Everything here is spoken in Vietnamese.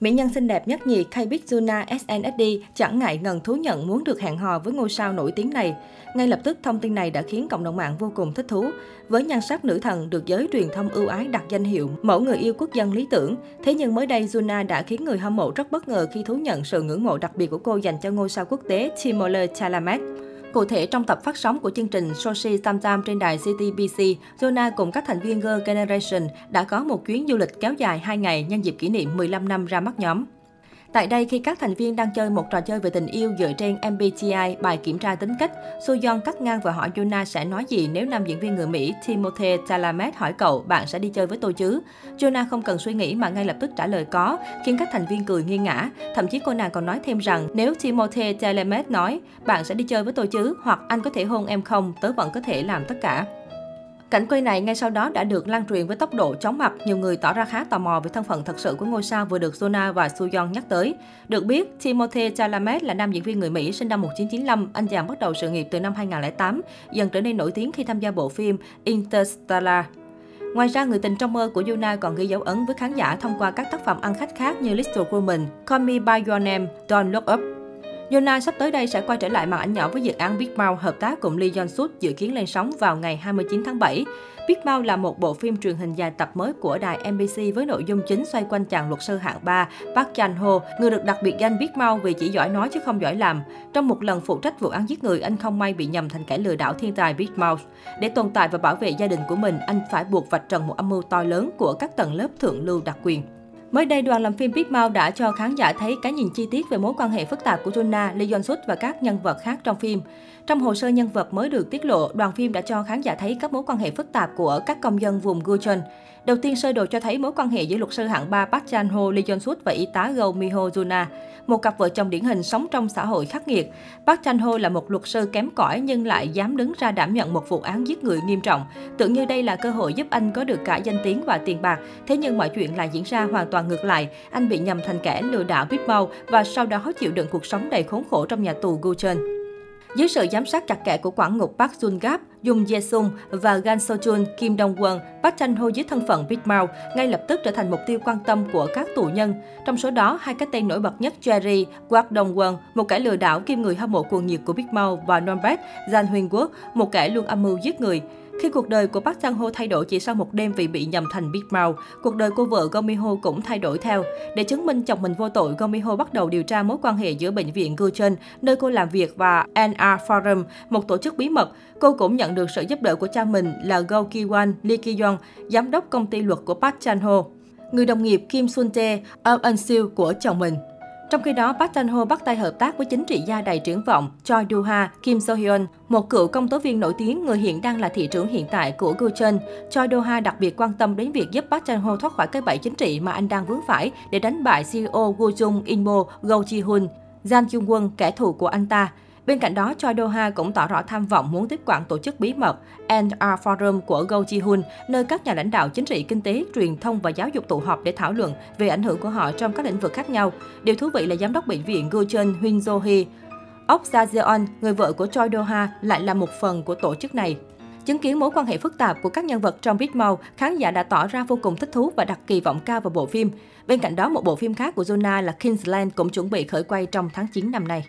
Mỹ nhân xinh đẹp nhất nhì K-Big Juna SNSD chẳng ngại ngần thú nhận muốn được hẹn hò với ngôi sao nổi tiếng này. Ngay lập tức, thông tin này đã khiến cộng đồng mạng vô cùng thích thú. Với nhan sắc nữ thần được giới truyền thông ưu ái đặt danh hiệu mẫu người yêu quốc dân lý tưởng. Thế nhưng mới đây, Juna đã khiến người hâm mộ rất bất ngờ khi thú nhận sự ngưỡng mộ đặc biệt của cô dành cho ngôi sao quốc tế Timothée Chalamet. Cụ thể, trong tập phát sóng của chương trình Soshi Tam Tam trên đài CTBC, Jonah cùng các thành viên Girl Generation đã có một chuyến du lịch kéo dài 2 ngày nhân dịp kỷ niệm 15 năm ra mắt nhóm. Tại đây, khi các thành viên đang chơi một trò chơi về tình yêu dựa trên MBTI, bài kiểm tra tính cách, Soyeon cắt ngang và hỏi Yuna sẽ nói gì nếu nam diễn viên người Mỹ Timothée Chalamet hỏi cậu bạn sẽ đi chơi với tôi chứ? Yuna không cần suy nghĩ mà ngay lập tức trả lời có, khiến các thành viên cười nghiêng ngã. Thậm chí cô nàng còn nói thêm rằng nếu Timothée Chalamet nói bạn sẽ đi chơi với tôi chứ hoặc anh có thể hôn em không, tớ vẫn có thể làm tất cả. Cảnh quay này ngay sau đó đã được lan truyền với tốc độ chóng mặt. Nhiều người tỏ ra khá tò mò về thân phận thật sự của ngôi sao vừa được Jonah và Suyeon nhắc tới. Được biết, Timothée Chalamet là nam diễn viên người Mỹ sinh năm 1995. Anh chàng bắt đầu sự nghiệp từ năm 2008, dần trở nên nổi tiếng khi tham gia bộ phim Interstellar. Ngoài ra, người tình trong mơ của Yuna còn ghi dấu ấn với khán giả thông qua các tác phẩm ăn khách khác như Little Woman, Call Me By Your Name, Don't Look Up. Yona sắp tới đây sẽ quay trở lại màn ảnh nhỏ với dự án Big Mouth hợp tác cùng Lee Jong Suk dự kiến lên sóng vào ngày 29 tháng 7. Big Mouth là một bộ phim truyền hình dài tập mới của đài NBC với nội dung chính xoay quanh chàng luật sư hạng 3 Park Chan Ho, người được đặc biệt danh Big Mouth vì chỉ giỏi nói chứ không giỏi làm. Trong một lần phụ trách vụ án giết người, anh không may bị nhầm thành kẻ lừa đảo thiên tài Big Mouth. Để tồn tại và bảo vệ gia đình của mình, anh phải buộc vạch trần một âm mưu to lớn của các tầng lớp thượng lưu đặc quyền. Mới đây, đoàn làm phim Big Mouth đã cho khán giả thấy cái nhìn chi tiết về mối quan hệ phức tạp của Jonah, Lee Jong Suk và các nhân vật khác trong phim. Trong hồ sơ nhân vật mới được tiết lộ, đoàn phim đã cho khán giả thấy các mối quan hệ phức tạp của các công dân vùng Gucheon. Đầu tiên, sơ đồ cho thấy mối quan hệ giữa luật sư hạng 3 Park Chan Ho, Lee Jong Suk và y tá Go Miho Juna, một cặp vợ chồng điển hình sống trong xã hội khắc nghiệt. Park Chan Ho là một luật sư kém cỏi nhưng lại dám đứng ra đảm nhận một vụ án giết người nghiêm trọng. Tưởng như đây là cơ hội giúp anh có được cả danh tiếng và tiền bạc, thế nhưng mọi chuyện lại diễn ra hoàn toàn và ngược lại. Anh bị nhầm thành kẻ lừa đảo biết mau và sau đó chịu đựng cuộc sống đầy khốn khổ trong nhà tù Gucheon. Dưới sự giám sát chặt kẽ của quản ngục Park Jun Gap, Jung Jae Sung và Gan So Chun, Kim Dong Won, Park Chan Ho dưới thân phận Big Mouth ngay lập tức trở thành mục tiêu quan tâm của các tù nhân. Trong số đó, hai cái tên nổi bật nhất Jerry Kwak Dong Won, một kẻ lừa đảo kim người hâm mộ cuồng nhiệt của Big Mouth và Norbert Jan Huyên Quốc, một kẻ luôn âm mưu giết người. Khi cuộc đời của Park Sang Ho thay đổi chỉ sau một đêm vì bị nhầm thành Big Mouth, cuộc đời cô vợ Go Mi Ho cũng thay đổi theo. Để chứng minh chồng mình vô tội, Go Mi Ho bắt đầu điều tra mối quan hệ giữa bệnh viện Gucheon, nơi cô làm việc và NR Forum, một tổ chức bí mật. Cô cũng nhận được sự giúp đỡ của cha mình là Go Ki Wan Lee Ki Yong, giám đốc công ty luật của Park Chan Ho. Người đồng nghiệp Kim Sun Tae, Eun An của chồng mình. Trong khi đó, Park Chan Ho bắt tay hợp tác với chính trị gia đầy triển vọng Choi Do Ha, Kim So Hyun, một cựu công tố viên nổi tiếng, người hiện đang là thị trưởng hiện tại của Gucheon. Choi Do Ha đặc biệt quan tâm đến việc giúp Park Chan Ho thoát khỏi cái bẫy chính trị mà anh đang vướng phải để đánh bại CEO Woo Jung Inmo Go Ji Hun, Jang Chung Won, kẻ thù của anh ta. Bên cạnh đó, Choi Do-ha cũng tỏ rõ tham vọng muốn tiếp quản tổ chức bí mật NR Forum của Go Ji-hun, nơi các nhà lãnh đạo chính trị, kinh tế, truyền thông và giáo dục tụ họp để thảo luận về ảnh hưởng của họ trong các lĩnh vực khác nhau. Điều thú vị là giám đốc bệnh viện Go Chun Hyun Jo-hee, Ok Jajeon, người vợ của Choi Do-ha, lại là một phần của tổ chức này. Chứng kiến mối quan hệ phức tạp của các nhân vật trong Big Mouth, khán giả đã tỏ ra vô cùng thích thú và đặt kỳ vọng cao vào bộ phim. Bên cạnh đó, một bộ phim khác của Jonah là Kingsland cũng chuẩn bị khởi quay trong tháng 9 năm nay.